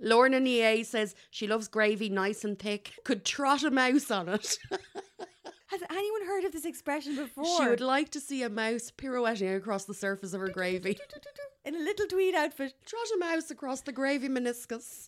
Lorna Nie says she loves gravy nice and thick. Could trot a mouse on it. Has anyone heard of this expression before? she would like to see a mouse pirouetting across the surface of her gravy. in a little tweed outfit. Trot a mouse across the gravy meniscus.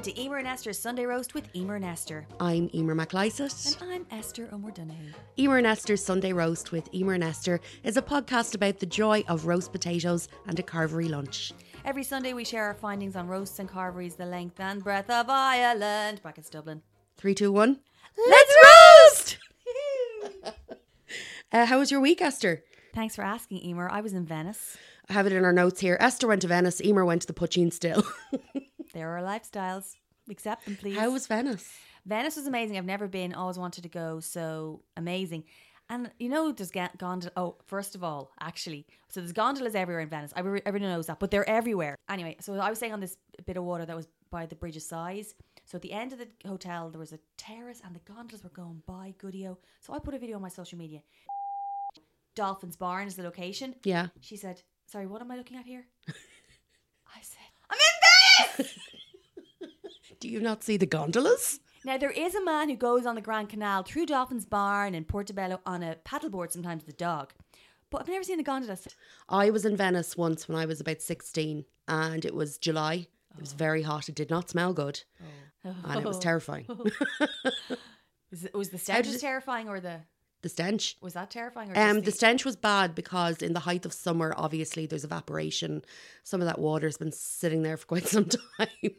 Welcome to Emer and Esther's Sunday Roast with Emer and Esther. I'm Emer McLysaght. And I'm Esther O'Moore Donohoe. Emer and Esther's Sunday Roast with Emer and Esther is a podcast about the joy of roast potatoes and a carvery lunch. Every Sunday we share our findings on roasts and carveries, the length and breadth of Ireland. Brackets Dublin. Three, two, one. Let's roast! Uh, how was your week, Esther? Thanks for asking, Emer. I was in Venice. I have it in our notes here. Esther went to Venice. Emer went to the Poitin Stil. There are lifestyles. Accept them, please. how was Venice? Venice was amazing. I've never been. Always wanted to go. So amazing. And you know, there's gondola. Oh, first of all, actually, so there's gondolas everywhere in Venice. Every- Everyone knows that, but they're everywhere. Anyway, so I was saying on this bit of water that was by the Bridge of Sighs. So at the end of the hotel, there was a terrace, and the gondolas were going by. Goodio. So I put a video on my social media. Dolphins Barn is the location. Yeah. She said, "Sorry, what am I looking at here?" I said, "I'm in Venice." Do you not see the gondolas? Now there is a man who goes on the Grand Canal through Dolphins Barn and Portobello on a paddleboard, sometimes with a dog. But I've never seen a gondola. I was in Venice once when I was about 16 and it was July. It was very hot. It did not smell good. Oh. And it was oh. terrifying. Was, it, was the stench did was it- terrifying, or the the stench. was that terrifying? Or Um, just the stench was bad because in the height of summer, obviously there's evaporation. Some of that water's been sitting there for quite some time.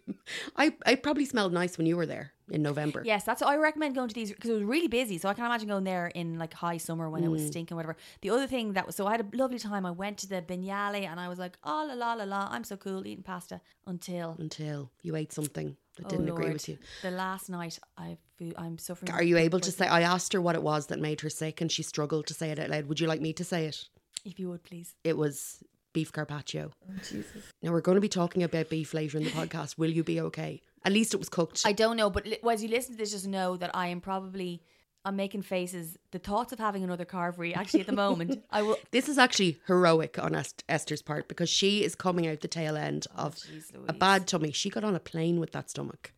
I I probably smelled nice when you were there in November. Yes, that's I recommend going to these because it was really busy. So I can imagine going there in like high summer when it Mm. was stinking, whatever. The other thing that was so I had a lovely time. I went to the Biennale and I was like, oh la la la la, I'm so cool eating pasta until Until you ate something that oh, didn't agree with you. The last night I food I'm suffering. Are you able to say? I asked her what it was that made her sick, and she struggled to say it out loud. Would you like me to say it? If you would please. It was beef carpaccio. Oh, Jesus. Now we're going to be talking about beef later in the podcast. Will you be okay? At least it was cooked. I don't know, but li- as you listen to this, just know that I am probably I'm making faces. The thoughts of having another carvery actually at the moment, I will. this is actually heroic on Est- Esther's part because she is coming out the tail end of Oh, jeez a bad tummy. She got on a plane with that stomach.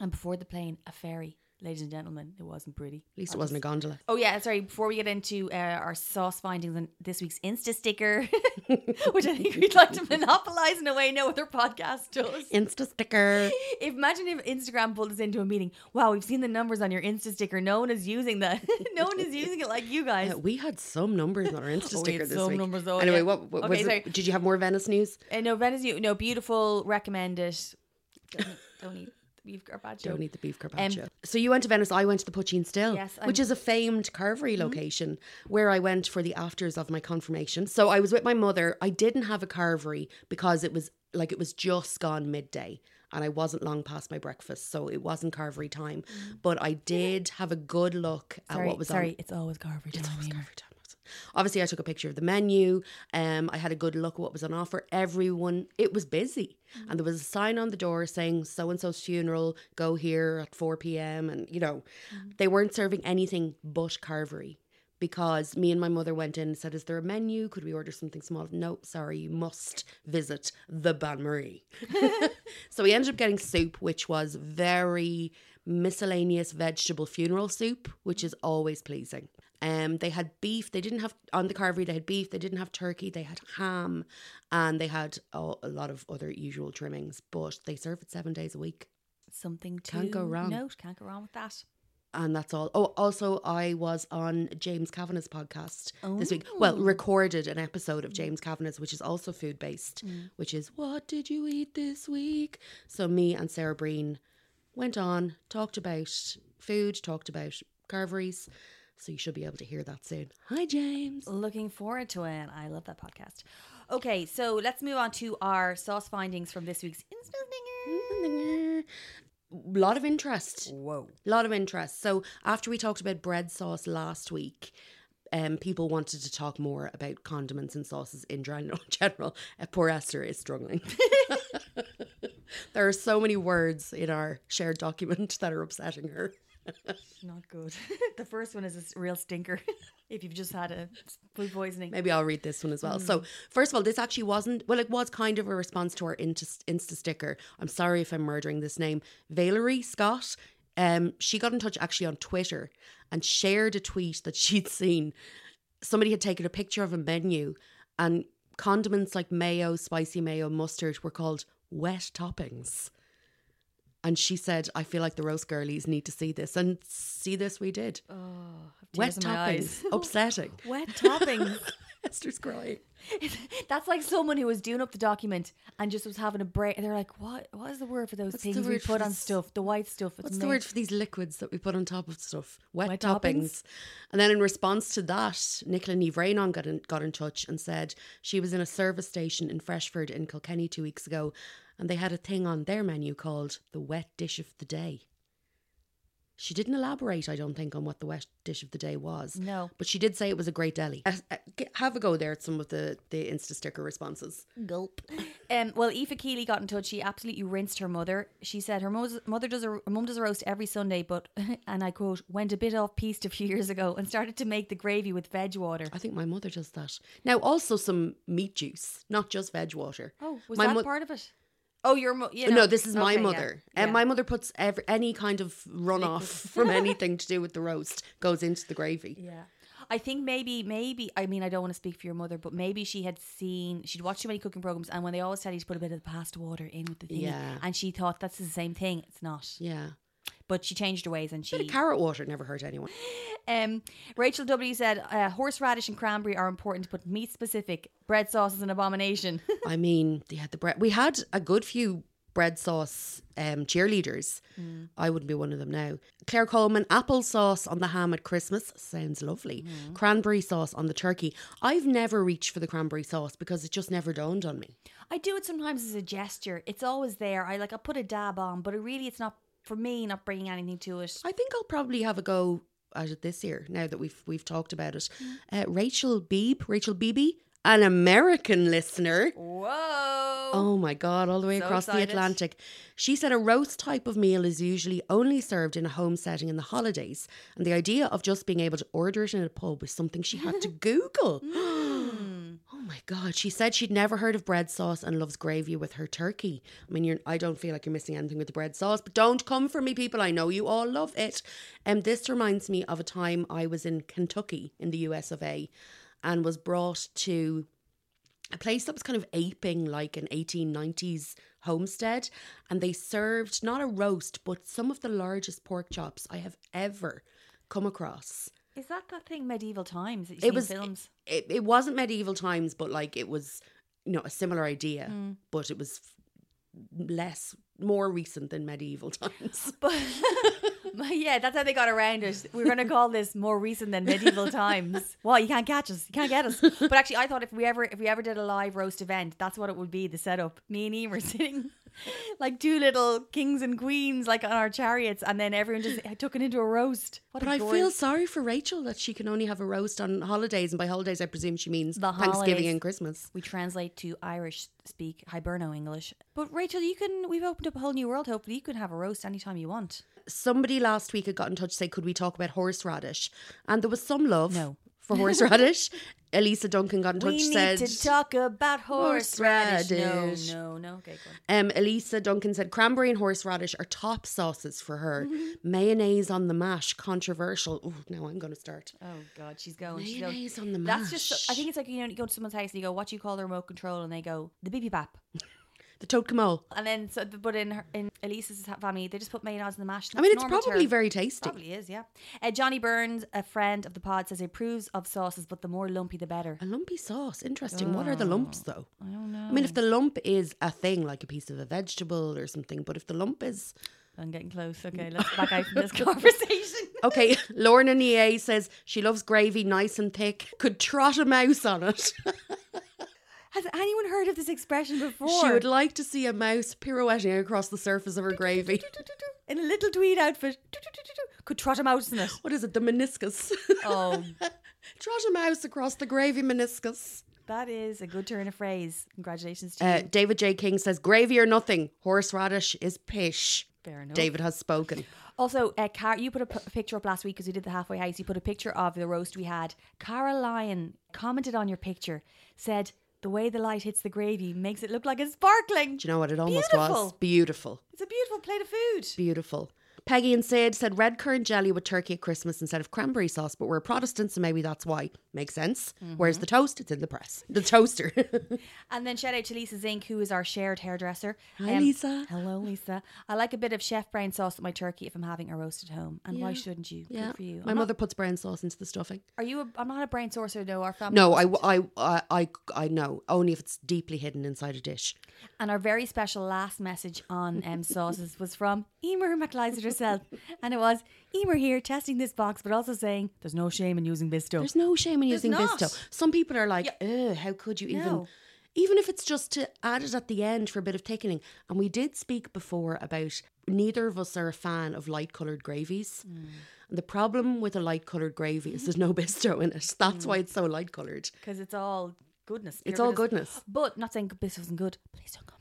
And before the plane, a ferry, ladies and gentlemen. It wasn't pretty. At least it wasn't a gondola. Oh yeah, sorry. Before we get into uh, our sauce findings and this week's Insta sticker, which I think we'd like to monopolize in a way no other podcast does. Insta sticker. Imagine if Instagram pulled us into a meeting. Wow, we've seen the numbers on your Insta sticker. No one is using that. no one is using it like you guys. Uh, we had some numbers on our Insta Oh, we sticker this week. numbers, oh, anyway, yeah. what, what Okay, was it- Did you have more Venice news? Uh, no, Venice, no beautiful. Recommend it. Don't, don't eat beef carpaccio. Don't eat the beef carpaccio. so you went to Venice. I went to the Poitin Stil, Yes, I'm- which is a famed carvery mm-hmm. location where I went for the afters of my confirmation. So I was with my mother. I didn't have a carvery because it was like it was just gone midday. And I wasn't long past my breakfast, so it wasn't carvery time. Mm. But I did have a good look at what was sorry. on. It's always carvery time. Always carvery time. Obviously, I took a picture of the menu. Um, I had a good look at what was on offer. Everyone, it was busy, and there was a sign on the door saying "so and so's funeral. Go here at four p.m." And you know, they weren't serving anything but carvery because me and my mother went in and said, "Is there a menu? Could we order something small?" No, sorry, you must visit the bain marie. so we ended up getting soup, which was very miscellaneous vegetable funeral soup, which is always pleasing. Um, they had beef. They didn't have on the carvery. They had beef. They didn't have turkey. They had ham, and they had oh, a lot of other usual trimmings. But they serve it seven days a week, Something to Can't go wrong. Note can't go wrong with that. and that's all. Oh, also, I was on James Kavanagh's podcast this week. Well, recorded an episode of James Kavanagh's, which is also food based, which is what did you eat this week? So me and Sarah Breen went on, talked about food, talked about carveries. So you should be able to hear that soon. Hi, James. Looking forward to it. I love that podcast. Okay, so let's move on to our sauce findings from this week's Insta lot of interest. Whoa. A lot of interest. So after we talked about bread sauce last week, um, people wanted to talk more about condiments and sauces in general. general. Uh, poor Esther is struggling. there are so many words in our shared document that are upsetting her. Not good. the first one is a real stinker if you've just had a food poisoning. Maybe I'll read this one as well. So, first of all, this actually wasn't, well, it was kind of a response to our Insta, Insta sticker. I'm sorry if I'm murdering this name. Valerie Scott. Um, she got in touch actually on Twitter and shared a tweet that she'd seen. Somebody had taken a picture of a menu and condiments like mayo, spicy mayo, mustard were called wet toppings. And she said, I feel like the roast girlies need to see this. And see this we did. Oh, wet in my toppings. Upsetting. Wet toppings. Esther's crying. That's like someone who was doing up the document and just was having a break. They're like, "What? What is the word for those What's things we put on this? stuff? The white stuff. It's What's the word for these liquids that we put on top of stuff? Wet, Wet toppings. toppings? And then in response to that, Nicola Neve Raynon got in, got in touch and said she was in a service station in Freshford in Kilkenny two weeks ago and they had a thing on their menu called the wet dish of the day. She didn't elaborate, I don't think, on what the wet dish of the day was. No. But she did say it was a great deli. Uh, uh, have a go there at some of the, the Insta sticker responses. Gulp. Um, well, Aoife Keeley got in touch. She absolutely rinsed her mother. She said her mother, mother does a her mum does a roast every Sunday, but and I quote went a bit off piste a few years ago and started to make the gravy with veg water. I think my mother does that. Now, also some meat juice, not just veg water. Oh, was my that mo- part of it? Oh, your mo- you uh, no, this is my Okay, yeah, mother. And yeah. my mother puts every, any kind of runoff from anything to do with the roast goes into the gravy. Yeah. I think maybe, maybe, I mean, I don't want to speak for your mother, but maybe she had seen, she'd watched too many cooking programs, and when they always tell you to put a bit of the pasta water in with the thing, Yeah. and she thought that's the same thing. It's not. Yeah. But she changed her ways and she. carrot water never hurt anyone. Um, Rachel W said, uh, horseradish and cranberry are important, but meat specific. Bread sauce is an abomination. I mean, they had the bread. We had a good few bread sauce um, cheerleaders. Mm. I wouldn't be one of them now. Claire Coleman, apple sauce on the ham at Christmas. Sounds lovely. Mm-hmm. Cranberry sauce on the turkey. I've never reached for the cranberry sauce because it just never dawned on me. I do it sometimes as a gesture. It's always there. I like, I put a dab on, but it really, it's not, for me, not bringing anything to it. I think I'll probably have a go at it this year. Now that we've we've talked about it, Mm. uh, Rachel Beebe, Rachel Beebe, an American listener. Whoa. Oh my God, all the way So across the. Atlantic. She said a roast type of meal is usually only served in a home setting in the holidays. And the idea of just being able to order it in a pub was something she had to Google. My God. She said she'd never heard of bread sauce and loves gravy with her turkey. I mean, you're, I don't feel like you're missing anything with the bread sauce, but don't come for me, people. I know you all love it. And this reminds me of a time I was in Kentucky in the US of A and was brought to a place that was kind of aping like an 1890s homestead and they served not a roast but some of the largest pork chops i have ever come across Is that the thing medieval times that it was films? It, it wasn't medieval times but like it was you know a similar idea hmm. but it was less more recent than medieval times But yeah, that's how they got around it. We're going to call this more recent than medieval times. Well, you can't catch us. You can't get us. But actually, I thought if we ever if we ever did a live roast event, that's what it would be. The setup. Me and Ian were sitting like two little kings and queens, like on our chariots, and then everyone just took it into a roast. What but a I glorious- feel sorry for Rachel that she can only have a roast on holidays, and by holidays I presume she means The Thanksgiving holidays. and Christmas. we translate to Irish speak Hiberno English. But Rachel, you can. We've opened up a whole new world. Hopefully, you can have a roast anytime you want. somebody last week had got in touch to say, could we talk about horseradish? And there was some love No. for horseradish. Elisa Duncan got in touch, we need said, to talk about horseradish. Horseradish. No, no, no. Okay, um, Elisa Duncan said, cranberry and horseradish are top sauces for her. Mm-hmm. Mayonnaise on the mash, controversial. Oh, now I'm going to start. Oh God, she's going. She's going. Mayonnaise on the mash. That's just. I think it's like you know, you go to someone's house and you go, "What do you call the remote control?" And they go, "The bippy bap." The Toad Camole. And then, so, but in her, in Elisa's family, they just put mayonnaise in the mash. I mean, it's probably her. very tasty. Probably is, yeah. Uh, Johnny Burns, a friend of the pod, says he approves of sauces, but the more lumpy, the better. A lumpy sauce. Interesting. What are the lumps, though? I don't know. I mean, if the lump is a thing, like a piece of a vegetable or something, but if the lump is I'm getting close. Okay, let's back out from this conversation. Okay, Lorna Nie says she loves gravy nice and thick. Could trot a mouse on it. Has anyone heard of this expression before? She would like to see a mouse pirouetting across the surface of her gravy. in a little tweed outfit. Could trot a mouse in it. What is it? The meniscus. Oh, Trot a mouse across the gravy meniscus. that is a good turn of phrase. Congratulations to Uh, you. David J. King says gravy or nothing. Horseradish is pish. Fair enough. David has spoken. Also, uh, Car- you put a p- picture up last week because we did the halfway house. You put a picture of the roast we had. Cara Lyon commented on your picture, said the way the light hits the gravy makes it look like it's sparkling. Do you know what it almost was? Beautiful. Beautiful. It's a beautiful plate of food. Beautiful. Peggy and Sid said red currant jelly with turkey at Christmas instead of cranberry sauce, but we're Protestants, so maybe that's why. Makes sense. Mm-hmm. Where's the toast? It's in the press. The toaster. And then shout out to Lisa Zink, who is our shared hairdresser. Um, Hi, Lisa. Hello, Lisa. I like a bit of chef brown sauce with my turkey if I'm having a roast at home. And why shouldn't you? yeah. Good for you. My I'm not- mother puts brown sauce into the stuffing. are you? A, I'm not a brain saucer though. Our family. No, I, doesn't. I, I, I, I know. Only if it's deeply hidden inside a dish. And our very special last message on um, sauces was from Emer McLeod herself. And it was Emer here testing this box, but also saying there's no shame in using Bisto. There's no shame in There's using not. Bisto. Some people are like, Ugh, how could you even? No. Even if it's just to add it at the end for a bit of thickening. And we did speak before about neither of us are a fan of light coloured gravies. Mm. And the problem with a light coloured gravy is there's no Bisto in it. That's why it's so light coloured. Because it's all goodness. It's all goodness. But not saying Bisto isn't good. Please don't first.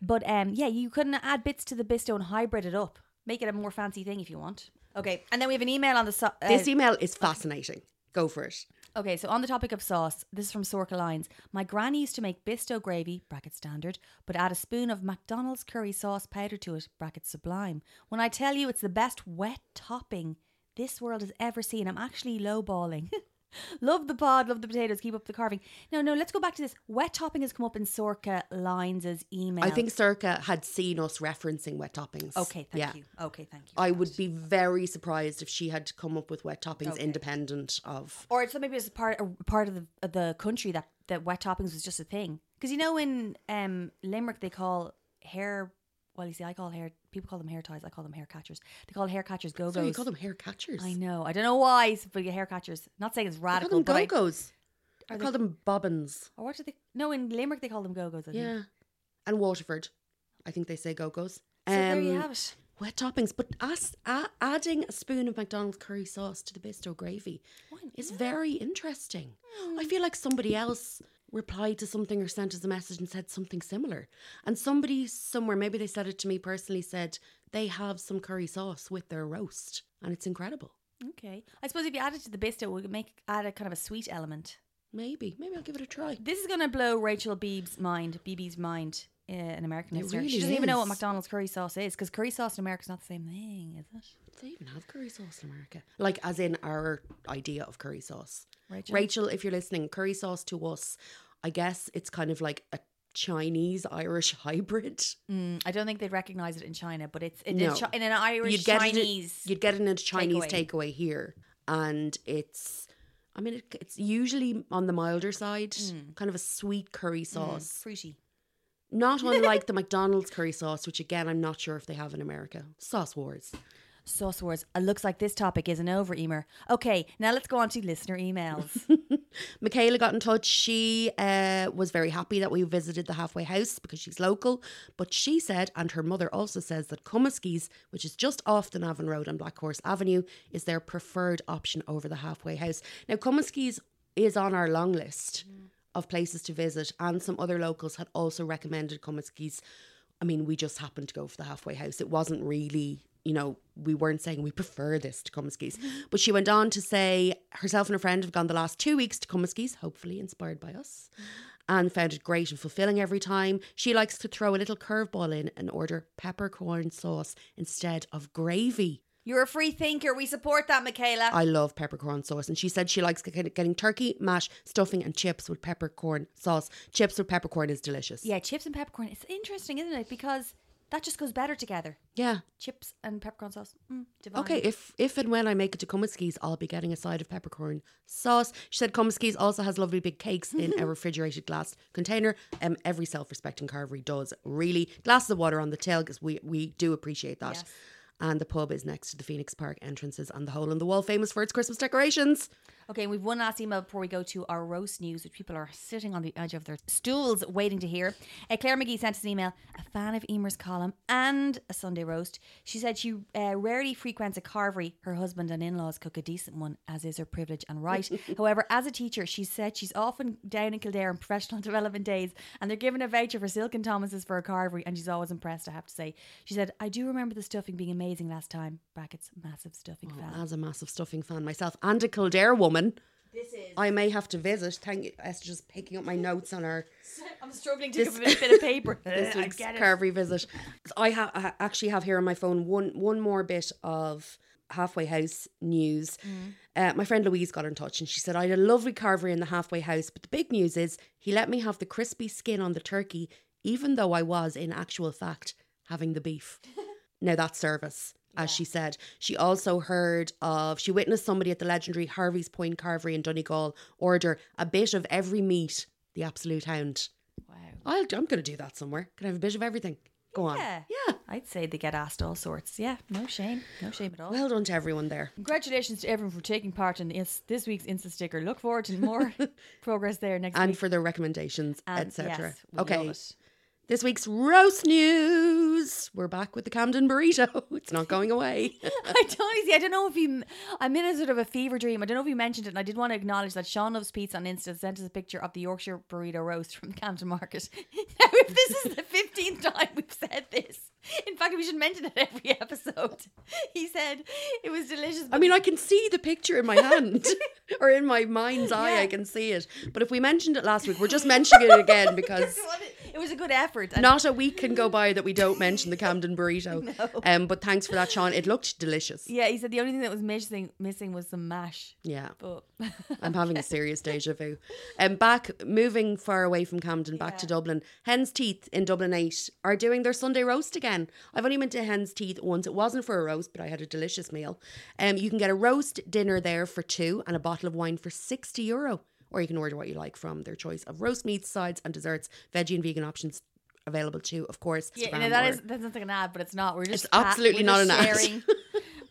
But um, yeah, you can add bits to the Bisto and hybrid it up. Make it a more fancy thing if you want. Okay. And then we have an email on the. So- uh, This email is fascinating. Go for it. Okay, so on the topic of sauce, this is from Sorcha Lines. My granny used to make Bisto gravy, bracket standard, but add a spoon of McDonald's curry sauce powder to it, bracket sublime. When I tell you it's the best wet topping this world has ever seen, I'm actually lowballing. love the pod, love the potatoes, keep up the carving. No, no, let's go back to this. Wet topping has come up in Sorcha Lines' email. I think Sorcha had seen us referencing wet toppings. Okay, thank yeah. you. Okay, thank you. I would be very surprised if she had come up with wet toppings independent of. Or it's maybe it's a part a part of the of the country that that wet toppings was just a thing. Because you know in um Limerick they call hair. Well, you see, I call hair. People call them hair ties. I call them hair catchers. They call hair catchers go So you go's. call them hair catchers. I know. I don't know why, but hair catchers. Not saying it's I call radical, them but I, go go's. I Are call them bobbins. or what do they? No, in Limerick they call them go go's. Yeah. And Waterford. I think they say go go's. So there you Um, have it. Wet toppings, but a, adding a spoon of McDonald's curry sauce to the Bisto gravy is very interesting. Hmm. I feel like somebody else replied to something or sent us a message and said something similar. And somebody somewhere, maybe they said it to me personally, said they have some curry sauce with their roast and it's incredible. Okay. I suppose if you add it to the bisto, it would make add a kind of a sweet element. Maybe, maybe I'll give it a try. This is going to blow Rachel Beebe's mind, Beebe's mind, uh, an American It really she doesn't even know what McDonald's curry sauce is because curry sauce in America is not the same thing, is it? They even have curry sauce in America. Like, as in our idea of curry sauce. Rachel? Rachel, if you're listening, curry sauce to us, I guess it's kind of like a Chinese Irish hybrid. Mm, I don't think they'd recognize it in China, but it's it No. chi- in an Irish you'd get Chinese. It, you'd get it in a Chinese takeaway. takeaway. here, and it's. I mean, it, it's usually on the milder side, Mm. kind of a sweet curry sauce. fruity. Not unlike the McDonald's curry sauce, which again, I'm not sure if they have in America. Sauce Wars. Sauce wars. It looks like this topic isn't over, Emer. Okay, now let's go on to listener emails. Michaela got in touch. She uh, was very happy that we visited the halfway house because she's local. But she said, and her mother also says, that Cummiskey's, which is just off the Navan Road on Black Horse Avenue, is their preferred option over the halfway house. Now, Cummiskey's is on our long list of places to visit, and some other locals had also recommended Cummiskey's. I mean, we just happened to go for the halfway house. It wasn't really, you know, we weren't saying we prefer this to Cummiskey's. But she went on to say herself and a friend have gone the last two weeks to Cummiskey's, hopefully inspired by us, and found it great and fulfilling every time. She likes to throw a little curveball in and order peppercorn sauce instead of gravy. You're a free thinker. We support that, Michaela. I love peppercorn sauce. And she said she likes getting turkey, mash, stuffing, and chips with peppercorn sauce. Chips with peppercorn is delicious. yeah, chips and peppercorn. It's interesting, isn't it? Because that just goes better together. Yeah. Chips and peppercorn sauce. Mm, divine. Okay, if if and when I make it to Cummiskey's, I'll be getting a side of peppercorn sauce. She said Cummiskey's also has lovely big cakes in a refrigerated glass container. Um, every self-respecting carvery does really. Glasses of water on the till because we we do appreciate that. Yes. and the pub is next to the Phoenix Park entrances and the hole in the wall, famous for its Christmas decorations. Okay, we've one last email before we go to our roast news, which people are sitting on the edge of their stools waiting to hear. Uh, Claire McGee sent us an email, a fan of Emer's column and a Sunday roast. She said she uh, rarely frequents a carvery. Her husband and in laws cook a decent one, as is her privilege and right. However, as a teacher, she said she's often down in Kildare on professional development days and they're giving a voucher for Silken Thomas's for a carvery, and she's always impressed, I have to say. She said, I do remember the stuffing being amazing last time. Brackets, massive stuffing fan. As a massive stuffing fan myself and a Kildare woman, This is. I may have to visit. Thank you. Esther just picking up my notes on her. I'm struggling to give a bit, of paper. this I week's carvery visit. I, ha- I actually have here on my phone one one more bit of halfway house news. Mm. Uh, my friend Louise got in touch and she said I had a lovely carvery in the halfway house, but the big news is he let me have the crispy skin on the turkey, even though I was in actual fact having the beef. now that's service. As she said, she also heard of, she witnessed somebody at the legendary Harvey's Point Carvery in Donegal order a bit of every meat, the absolute hound. Wow. I'll, I'm going to do that somewhere. Can I have a bit of everything? Go on. Yeah. Yeah. I'd say they get asked all sorts. Yeah, no shame. No shame at all. Well done to everyone there. Congratulations to everyone for taking part in this, this week's Insta sticker. Look forward to more progress there next And week. And for their recommendations, etc. yes, okay. This week's roast news. We're back with the Camden burrito. It's not going away. I don't see. I don't know if you. I'm in a sort of a fever dream. I don't know if you mentioned it, and I did want to acknowledge that Sean loves pizza on Insta sent us a picture of the Yorkshire burrito roast from Camden Market. now, if this is the fifteenth time we've said this, in fact, we should mention it every episode. He said it was delicious. I mean, I can see the picture in my hand or in my mind's eye. Yeah. I can see it. But if we mentioned it last week, we're just mentioning it again because it was a good effort. not a week can go by that we don't mention the Camden burrito. Um, but thanks for that, Sean. It looked delicious. yeah, he said the only thing that was missing missing was some mash. Yeah. But I'm having a serious deja vu. Um, back, moving far away from Camden, back to Dublin. Hen's Teeth in Dublin 8 are doing their Sunday roast again. I've only been to Hen's Teeth once. It wasn't for a roast, but I had a delicious meal. Um, you can get a roast dinner there for two and a bottle of wine for 60 euro. Or you can order what you like from their choice of roast meats, sides, and desserts. Veggie and vegan options available too, of course. yeah, Instagram no, that is that's not like an ad, but it's not. We're just It's absolutely not just an ad. sharing.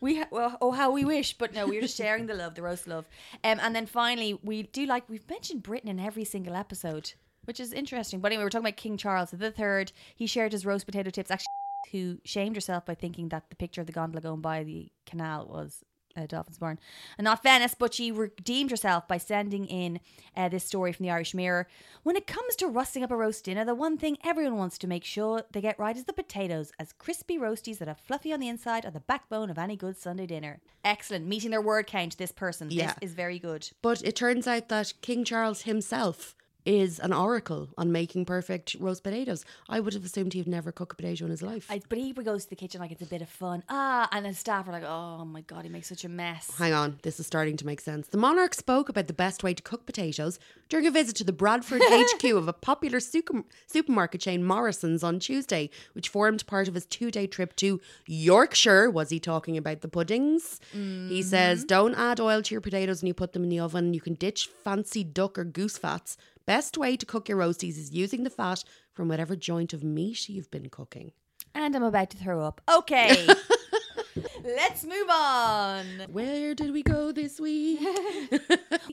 We ha- well, oh how we wish, but no, we're just sharing the love, the roast love. Um, and then finally, we do like we've mentioned Britain in every single episode, which is interesting. But anyway, we're talking about King Charles the Third. He shared his roast potato tips. Actually, who shamed herself by thinking that the picture of the gondola going by the canal was uh, Dolphin's Barn and not Venice, but she redeemed herself by sending in uh, this story from the Irish Mirror. When it comes to rusting up a roast dinner, the one thing everyone wants to make sure they get right is the potatoes, as crispy roasties that are fluffy on the inside are the backbone of any good Sunday dinner. Excellent. Meeting their word count, this person. Yeah. This is very good. But it turns out that King Charles himself is an oracle on making perfect roast potatoes. I would have assumed he'd never cook a potato in his life. I, but he goes to the kitchen like it's a bit of fun. Ah, and the staff are like, oh my God, he makes such a mess. Hang on, this is starting to make sense. The monarch spoke about the best way to cook potatoes during a visit to the Bradford HQ of a popular super- supermarket chain, Morrison's, on Tuesday, which formed part of his two day trip to Yorkshire. Was he talking about the puddings? He says, Don't add oil to your potatoes when you put them in the oven. You can ditch fancy duck or goose fats. Best way to cook your roasties is using the fat from whatever joint of meat you've been cooking. And I'm about to throw up. Okay. Let's move on. Where did we go this week? uh,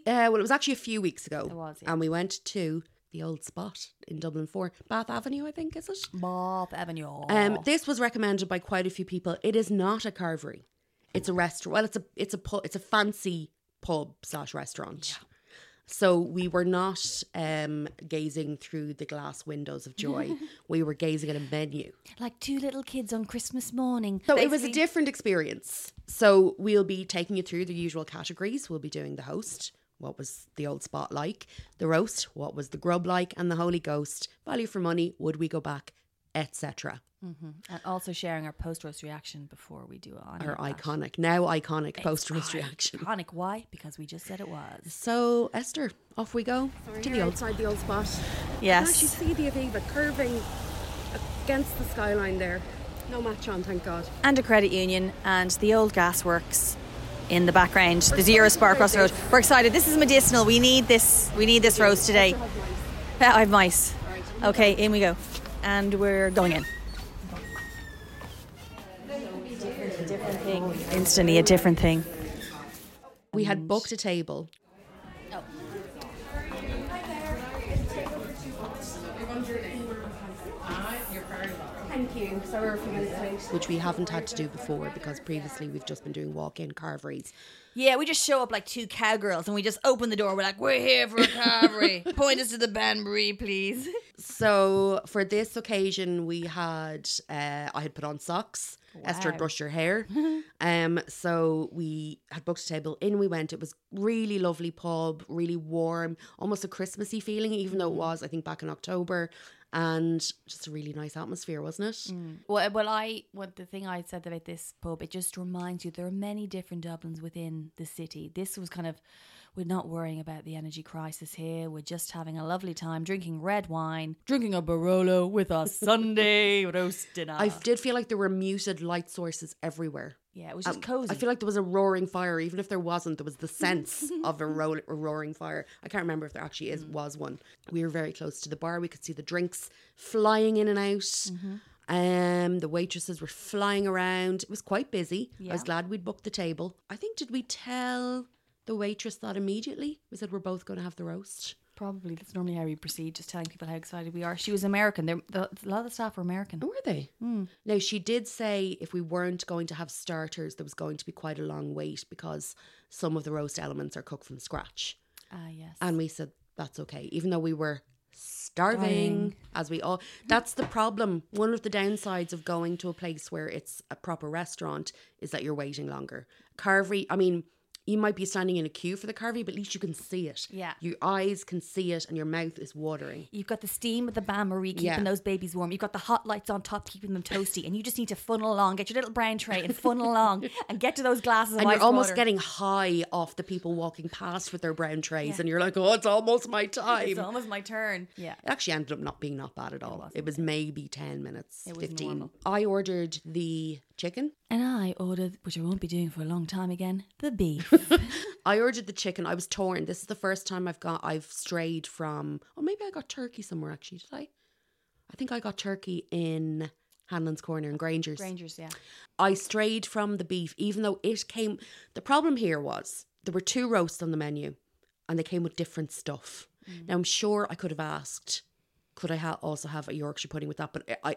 well, it was actually a few weeks ago. It was, yeah. And we went to the old spot in Dublin 4, Bath Avenue, I think, is it? Bath Avenue. Um, this was recommended by quite a few people. It is not a carvery. It's a restaurant. Well, it's a it's a pu- it's a fancy pub slash restaurant. So we were not um, gazing through the glass windows of joy. we were gazing at a menu. like two little kids on Christmas morning. So it was a different experience. So we'll be taking you through the usual categories. We'll be doing the host, what was the old spot like, the roast, what was the grub like, and the Holy Ghost, value for money, would we go back, etc. Mm-hmm. And also sharing our post roast reaction before we do on Our that. iconic, now iconic post roast reaction. Iconic. Why? Because we just said it was. So Esther, off we go to the old outside the old spot. Yes. You see the Aviva curving against the skyline there. No match on, thank God. And a credit union and the old gasworks in the background. The zero spar across the road. We're excited. This is medicinal. We need this. We need this roast today. I have mice. Okay, in we go. And we're going in. thing. Instantly a different thing. We had booked a table. Thank you. Sorry, we're a few minutes late. Which we haven't had to do before because previously we've just been doing walk-in carveries. Yeah, we just show up like two cowgirls and we just open the door. We're like, we're here for a carvery. Point us to the bain marie, please. So for this occasion, we had uh, I had put on socks. Esther had brushed her hair. um, so we had booked a table. In we went. It was really lovely pub, really warm, almost a Christmassy feeling, even though it was I think back in October, and just a really nice atmosphere, wasn't it? Well, well, I what the thing I said about this pub, it just reminds you there are many different Dublins within the city. This was kind of we're not worrying about the energy crisis here. We're just having a lovely time drinking red wine, drinking a Barolo with our Sunday roast dinner. I did feel like there were muted light sources everywhere. yeah, it was just Um, cozy. I feel like there was a roaring fire, even if there wasn't. There was the sense of a, ro- a roaring fire. I can't remember if there actually is was one. We were very close to the bar. We could see the drinks flying in and out. Um, the waitresses were flying around. It was quite busy. I was glad we'd booked the table. I think did we tell the waitress thought immediately? We said we're both going to have the roast. Probably that's normally how we proceed, just telling people how excited we are. She was American. They're, the, a lot of the staff were American. Oh, were they? Now, she did say if we weren't going to have starters, there was going to be quite a long wait because some of the roast elements are cooked from scratch. Ah, yes. And we said, that's okay. Even though we were starving, Dying. as we all. That's the problem. One of the downsides of going to a place where it's a proper restaurant is that you're waiting longer. Carvery, I mean, you might be standing in a queue for the carvery, but at least you can see it. Yeah. Your eyes can see it and your mouth is watering. You've got the steam of the bain marie keeping Yeah. those babies warm. You've got the hot lights on top keeping them toasty, and you just need to funnel along, get your little brown tray and funnel along, and get to those glasses of and you're almost water. getting high off the people walking past with their brown trays, and you're like, oh, it's almost my time. It's almost my turn. Yeah. It actually ended up not being not bad at all. It, was maybe 10 minutes, It was 15. normal. I ordered the chicken. And I ordered, which I won't be doing for a long time again, the beef. I ordered the chicken. I was torn. This is the first time I've got I've strayed from or maybe I got turkey somewhere actually, did I? I think I got turkey in Hanlon's Corner and Granger's. Granger's, yeah. I strayed from the beef, even though it came. The problem here was there were two roasts on the menu, and they came with different stuff. Mm. Now I'm sure I could have asked, could I ha- also have a Yorkshire pudding with that? But I,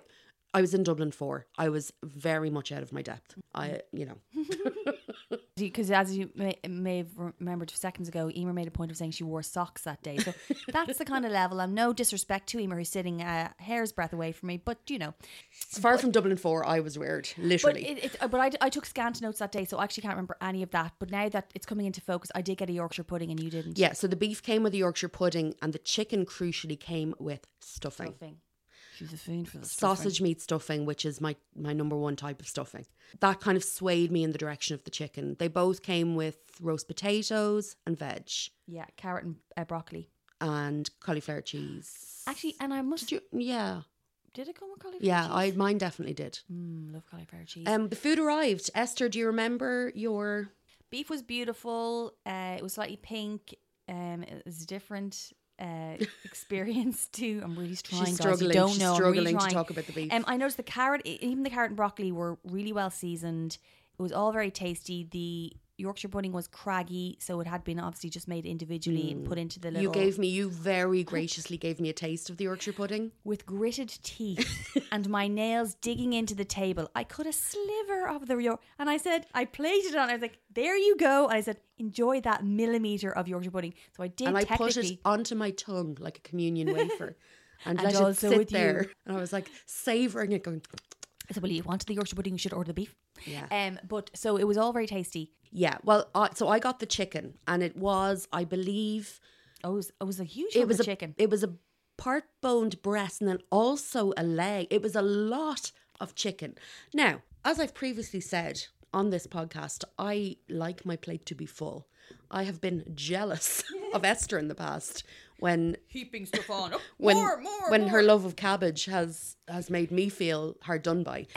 I, was in Dublin for. I was very much out of my depth. I, you know, Because as you may, may have remembered seconds ago, Emer made a point of saying she wore socks that day. So that's the kind of level. I'm no disrespect to Emer, who's sitting a hair's breadth away from me, but you know. as far from Dublin 4, I was weird, But literally. it, it, uh, but I, I took scant notes that day, so I actually can't remember any of that. But now that it's coming into focus, I did get a Yorkshire pudding and you didn't. yeah, so the beef came with the Yorkshire pudding, and the chicken crucially came with stuffing. Stuffing. She's a fiend for the sausage meat stuffing, which is my my number one type of stuffing. That kind of swayed me in the direction of the chicken. They both came with roast potatoes and veg Yeah, carrot and uh, broccoli. and cauliflower cheese. Actually, and I must. You- yeah, Did it come with cauliflower yeah, cheese? I mine definitely did. Mm, love cauliflower cheese. Um, the food arrived. Esther, do you remember your? Beef was beautiful. Uh, it was slightly pink. Um, it was different uh, experience too. I'm really trying, guys. struggling. Don't She's know. Struggling really to talk about the beef. Um, I noticed the carrot, even the carrot and broccoli were really well seasoned. It was all very tasty. The Yorkshire pudding was craggy, so it had been obviously just made individually and put mm. into the little. You gave me. You very graciously gave me a taste of the Yorkshire pudding. with gritted teeth and my nails digging into the table. I cut a sliver of the York, and I said, I plated it on. I was like, "There you go." And I said, "Enjoy that millimeter of Yorkshire pudding." So I did. and I put it onto my tongue like a communion wafer. And, And let it sit with you. there. And I was like savouring it, going, I said, "Well, you wanted the Yorkshire pudding, you should order the beef." Yeah. Um, but so it was all very tasty. Yeah, well, I so I got the chicken, and it was, I believe, Oh, it was, it was a huge it was of a chicken. It was a part boned breast, and then also a leg. It was a lot of chicken. Now, as I've previously said on this podcast, I like my plate to be full. I have been jealous of Esther in the past when Heaping stuff on. Oh, when more, more, when more. her love of cabbage has has made me feel hard done by.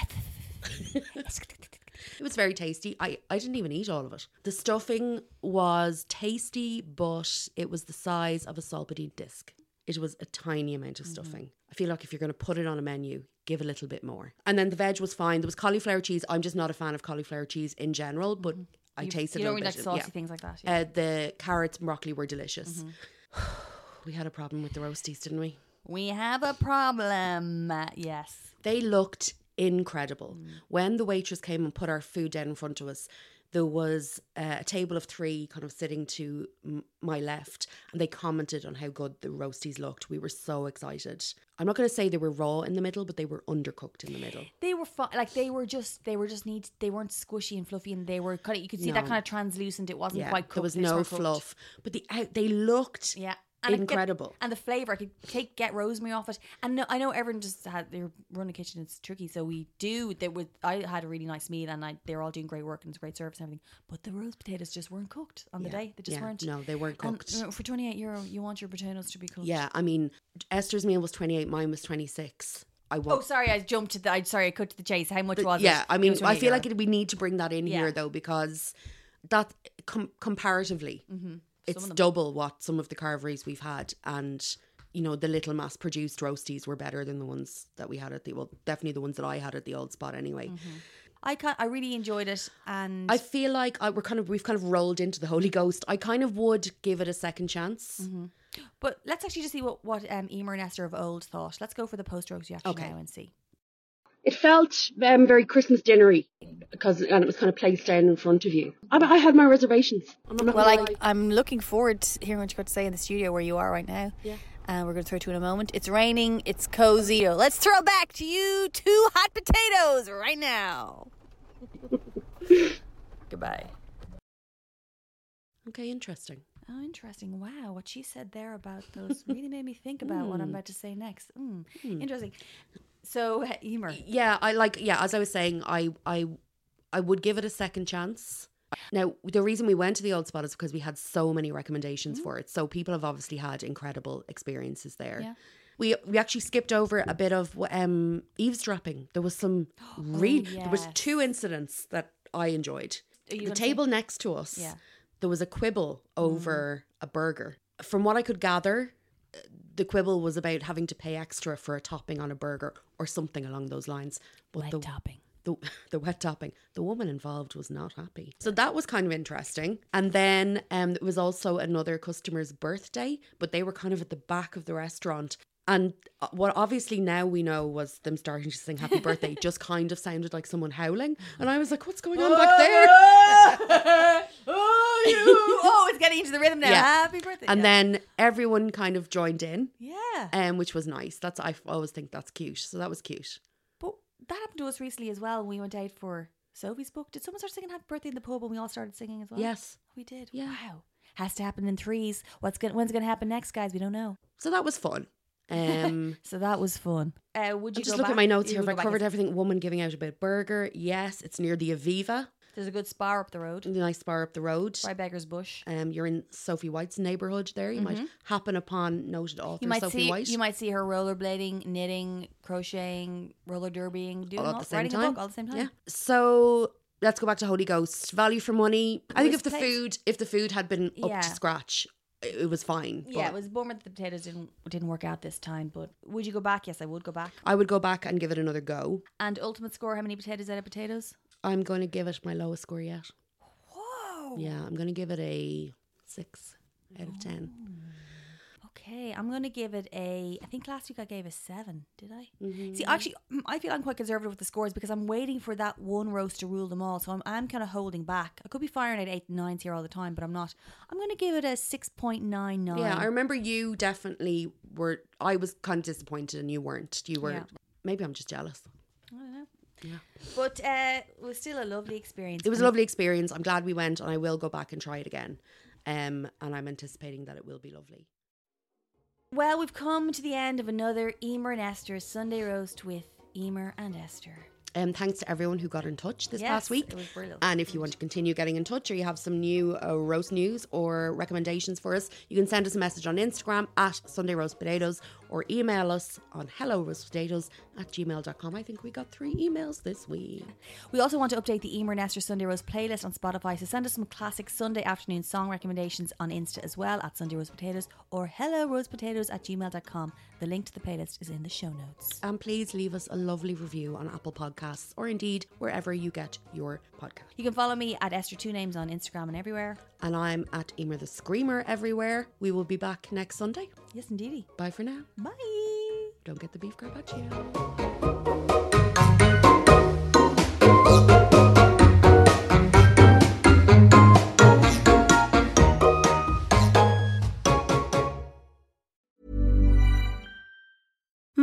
It was very tasty. I, I didn't even eat all of it. The stuffing was tasty, but it was the size of a Solpadeine disc. it was a tiny amount Mm-hmm. of stuffing. I feel like if you're going to put it on a menu, give a little bit more. And then the veg was fine. There was cauliflower cheese. I'm just not a fan of cauliflower cheese in general, but I Mm-hmm. You- tasted You a don't little really like saucy yeah. things like that. Yeah. Uh, the carrots and broccoli were delicious. Mm-hmm. we had a problem with the roasties, didn't we? we have a problem. Yes. They looked incredible. Mm. When the waitress came and put our food down in front of us, there was uh, a table of three kind of sitting to m- my left, and they commented on how good the roasties looked. We were so excited. I'm not going to say they were raw in the middle, but they were undercooked in the middle. They were fun. Like they were just, they were just neat. They weren't squishy and fluffy, and they were kind of. You could see that kind of translucent. It wasn't Yeah, quite cooked. there was no fluff, but the out they looked Yeah. And it get- incredible. and the flavor, I could take get rosemary off it. And no, I know everyone just had they run a kitchen. It's tricky, so we do. There was I had a really nice meal, and I, they were all doing great work and it's great service and everything. But the roast potatoes just weren't cooked on the Yeah, day. They just yeah, weren't. no, they weren't And, cooked. you know, for twenty eight euro, you want your potatoes to be cooked. yeah, I mean, Esther's meal was 28, mine was 26. I Oh, sorry, I jumped to the. I sorry, I cut to the chase. How much was it? yeah, I mean, I feel euro. like it, we need to bring that in Yeah. here though because that com- comparatively, Mm-hmm. It's double what some of the carveries we've had, and you know the little mass-produced roasties were better than the ones that we had at the well, definitely the ones that I had at the old spot anyway. I can I really enjoyed it, and I feel like I, we're kind of we've kind of rolled into the Holy Ghost. I kind of would give it a second chance. Mm-hmm. but let's actually just see what what um, Emer and Esther of old thought. Let's go for the post roast reaction Okay. now and see. It felt um, very Christmas dinnery because and it was kind of placed down in front of you. I, I had my reservations. I'm not Well, I, lie. I'm looking forward to hearing what you've got to say in the studio where you are right now. Yeah. And we're going to throw to in a moment. It's raining. It's cozy. Let's throw back to you two hot potatoes right now. Goodbye. Okay, interesting. Oh, interesting. Wow, what she said there about those really made me think about what I'm about to say next. Mm, Interesting. So, Emer, Yeah, I like. Yeah, as I was saying, I I I would give it a second chance. Now, the reason we went to the old spot is because we had so many recommendations for it. So people have obviously had incredible experiences there. Yeah. We we actually skipped over a bit of um eavesdropping. There was some real. There was two incidents that I enjoyed. The table next to us. Yeah. There was a quibble over a burger. From what I could gather, the quibble was about having to pay extra for a topping on a burger or something along those lines. But wet the, topping. the the wet topping, the woman involved was not happy. So that was kind of interesting. And then um, it was also another customer's birthday, but they were kind of at the back of the restaurant. And uh, what obviously now we know was them starting to sing happy birthday just kind of sounded like someone howling. And I was like, what's going on back there? oh, you. oh, it's getting into the rhythm now. Yeah. Happy birthday. And Yeah. then everyone kind of joined in, yeah. um, which was nice. That's I always think that's cute. So that was cute. But that happened to us recently as well. when We went out for Sophie's book. Did someone start singing Happy Birthday in the pub and we all started singing as well? Yes. We did. Yeah. Wow. Has to happen in threes. What's going when's gonna happen next, guys? We don't know. So that was fun. Um, So that was fun. Uh, would you I'm just go look at my notes You here. Have I covered and- everything? Woman giving out a bit burger. Yes, it's near the Aviva, There's a good spar up the road the nice bar up the road. by Beggar's Bush. Um, you're in Sophie White's neighbourhood there. You might happen upon noted author Mm-hmm. You might Sophie see White. you might see her rollerblading, knitting, crocheting, roller derbying, doing all all, at the same writing time. a book all the same time. Yeah. So let's go back to Holy Ghost. Value for money. I think if the place- food, if the food had been up Yeah. to scratch, it, was fine. Yeah, it was bummer that the potatoes didn't didn't work out this time. But would you go back? Yes, I would go back. I would go back and give it another go. And ultimate score: how many potatoes out of potatoes? I'm going to give it my lowest score yet. Whoa. Yeah, I'm going to give it a six out of ten. Oh. Okay, I'm gonna give it a. I think last week I gave a seven. Did I? Mm-hmm. See, actually, mm, I feel I'm quite conservative with the scores because I'm waiting for that one roast to rule them all. So I'm, I'm kind of holding back. I could be firing at eight and nines here all the time, but I'm not. I'm gonna give it a six point nine nine. Yeah, I remember you definitely were. I was kind of disappointed, and you weren't. You were. Yeah. Maybe I'm just jealous. I don't know. Yeah. But uh, it was still a lovely experience. It was a lovely experience. I'm glad we went, and I will go back and try it again. Um, and I'm anticipating that it will be lovely. Well, we've come to the end of another Emer and Esther Sunday roast with Emer and Esther. Um, thanks to everyone who got in touch this Yes, past week. it was brilliant. And if you want to continue getting in touch or you have some new uh, roast news or recommendations for us, you can send us a message on Instagram at Sunday Roast Potatoes or email us on helloroastpotatoes at gmail.com. I think we got three emails this week. We also want to update the Emer Nestor Sunday Roast playlist on Spotify, so send us some classic Sunday afternoon song recommendations on Insta as well at Sunday Roast Potatoes or hello roastpotatoes at gmail.com. The link to the playlist is in the show notes. And please leave us a lovely review on Apple Podcasts or indeed wherever you get your podcast. You can follow me at Esther Two Names on Instagram and everywhere. And I'm at Emer the Screamer everywhere. We will be back next Sunday. Yes, indeedy. Bye for now. Bye. Don't get the beef carpaccio.